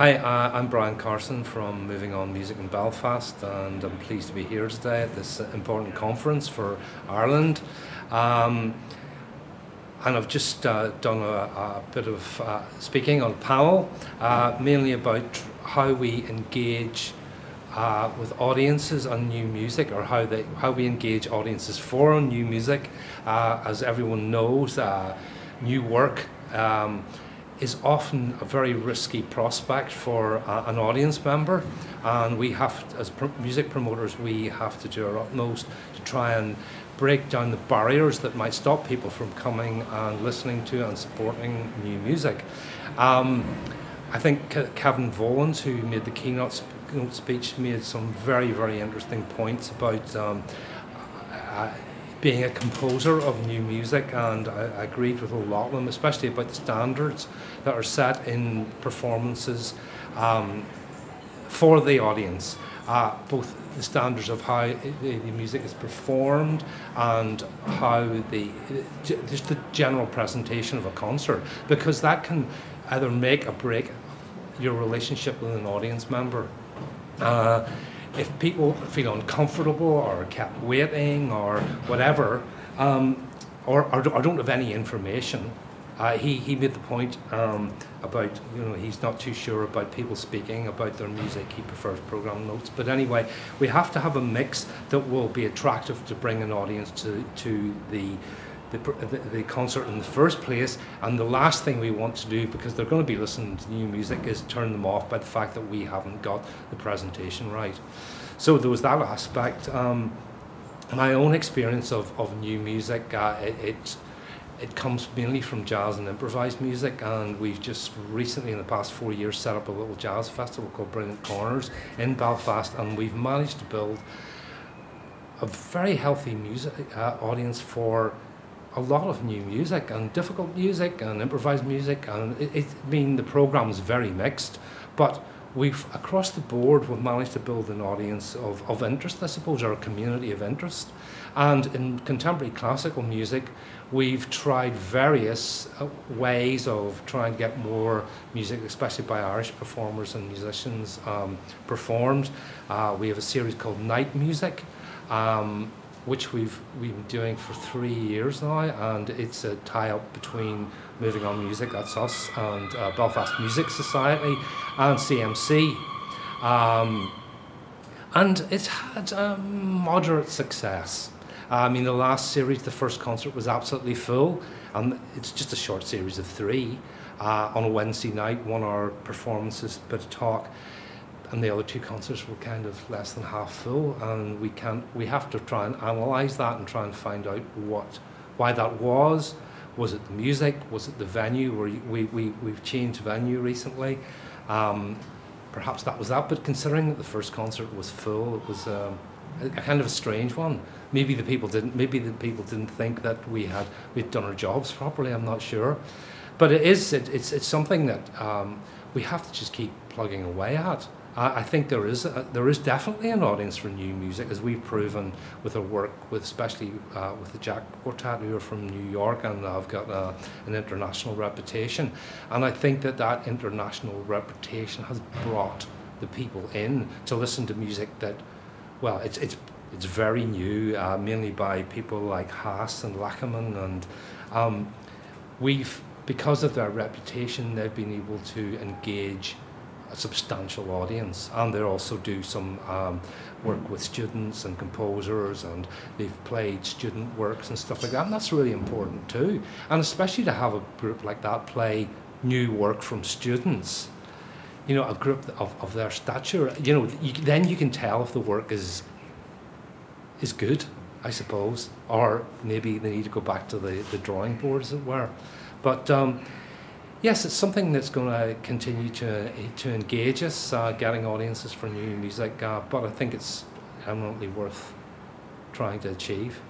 Hi, uh, I'm Brian Carson from Moving On Music in Belfast, and I'm pleased to be here today at this important conference for Ireland. Um, and I've just uh, done a, a, bit of uh, speaking on a panel, uh, mainly about how we engage uh, with audiences on new music, or how they how we engage audiences for new music. Uh, as everyone knows, new work. Um, is often a very risky prospect for uh, an audience member, and we have, as pr- music promoters, we have to do our utmost to try and break down the barriers that might stop people from coming and listening to and supporting new music. Um, I think Kevin Volans, who made the keynote, sp- speech, made some very, very interesting points about. Um, uh, being a composer of new music, and I, I agreed with a lot of them, especially about the standards that are set in performances um, for the audience. Uh, both the standards of how the, music is performed and how the just the general presentation of a concert, because that can either make or break your relationship with an audience member. Uh, if people feel uncomfortable or kept waiting or whatever, um, or, or, or, don't have any information, uh, he, he made the point um, about, you know, he's not too sure about people speaking about their music. He prefers program notes. But anyway, we have to have a mix that will be attractive to bring an audience to, to the the, the, the, concert in the first place. And the last thing we want to do, because they're going to be listening to new music, is turn them off by the fact that we haven't got the presentation right. So there was that aspect. Um, my own experience of, of new music, uh, it, it, it comes mainly from jazz and improvised music, and we've just recently, in the past four years, set up a little jazz festival called Brilliant Corners in Belfast, and we've managed to build a very healthy music uh, audience for a lot of new music and difficult music and improvised music and it, it I mean the program's very mixed but we've across the board we've managed to build an audience of, of interest I suppose or a community of interest. And in contemporary classical music we've tried various uh, ways of trying to get more music especially by Irish performers and musicians um, performed. Uh, we have a series called Night Music. Um, which we've we've been doing for three years now, and it's a tie-up between Moving On Music, that's us, and uh, Belfast Music Society and CMC. Um, and it's had um, moderate success. I mean, the last series, the first concert was absolutely full, and it's just a short series of three. Uh, on a Wednesday night, one hour performances, bit of talk and the other two concerts were kind of less than half full and we can't we have to try and analyze that and try and find out what why that was. Was it the music? Was it the venue? We, we, we've changed venue recently. Um, perhaps that was that but considering that the first concert was full it was um, a, a kind of a strange one. Maybe the people didn't maybe the people didn't think that we had we'd done our jobs properly i'm not sure. But it is it, it's, it's something that um, we have to just keep plugging away at I, I think there is a, there is definitely an audience for new music, as we've proven with our work with especially uh, with the Jack Quartet, who are from New York and have got uh, an international reputation. And I think that that international reputation has brought the people in to listen to music that, well, it's it's it's very new, uh, mainly by people like Haas and Lachenmann, and um, we've because of their reputation, they've been able to engage a substantial audience, and they also do some um, work with students and composers, and they've played student works and stuff like that, and that's really important too. And especially to have a group like that play new work from students, you know, a group of, of their stature, you know, you, then you can tell if the work is is good, I suppose, or maybe they need to go back to the, the drawing board, as it were. But um, Yes, it's something that's going to continue to to engage us, uh, getting audiences for new music. Uh, but I think it's eminently worth trying to achieve.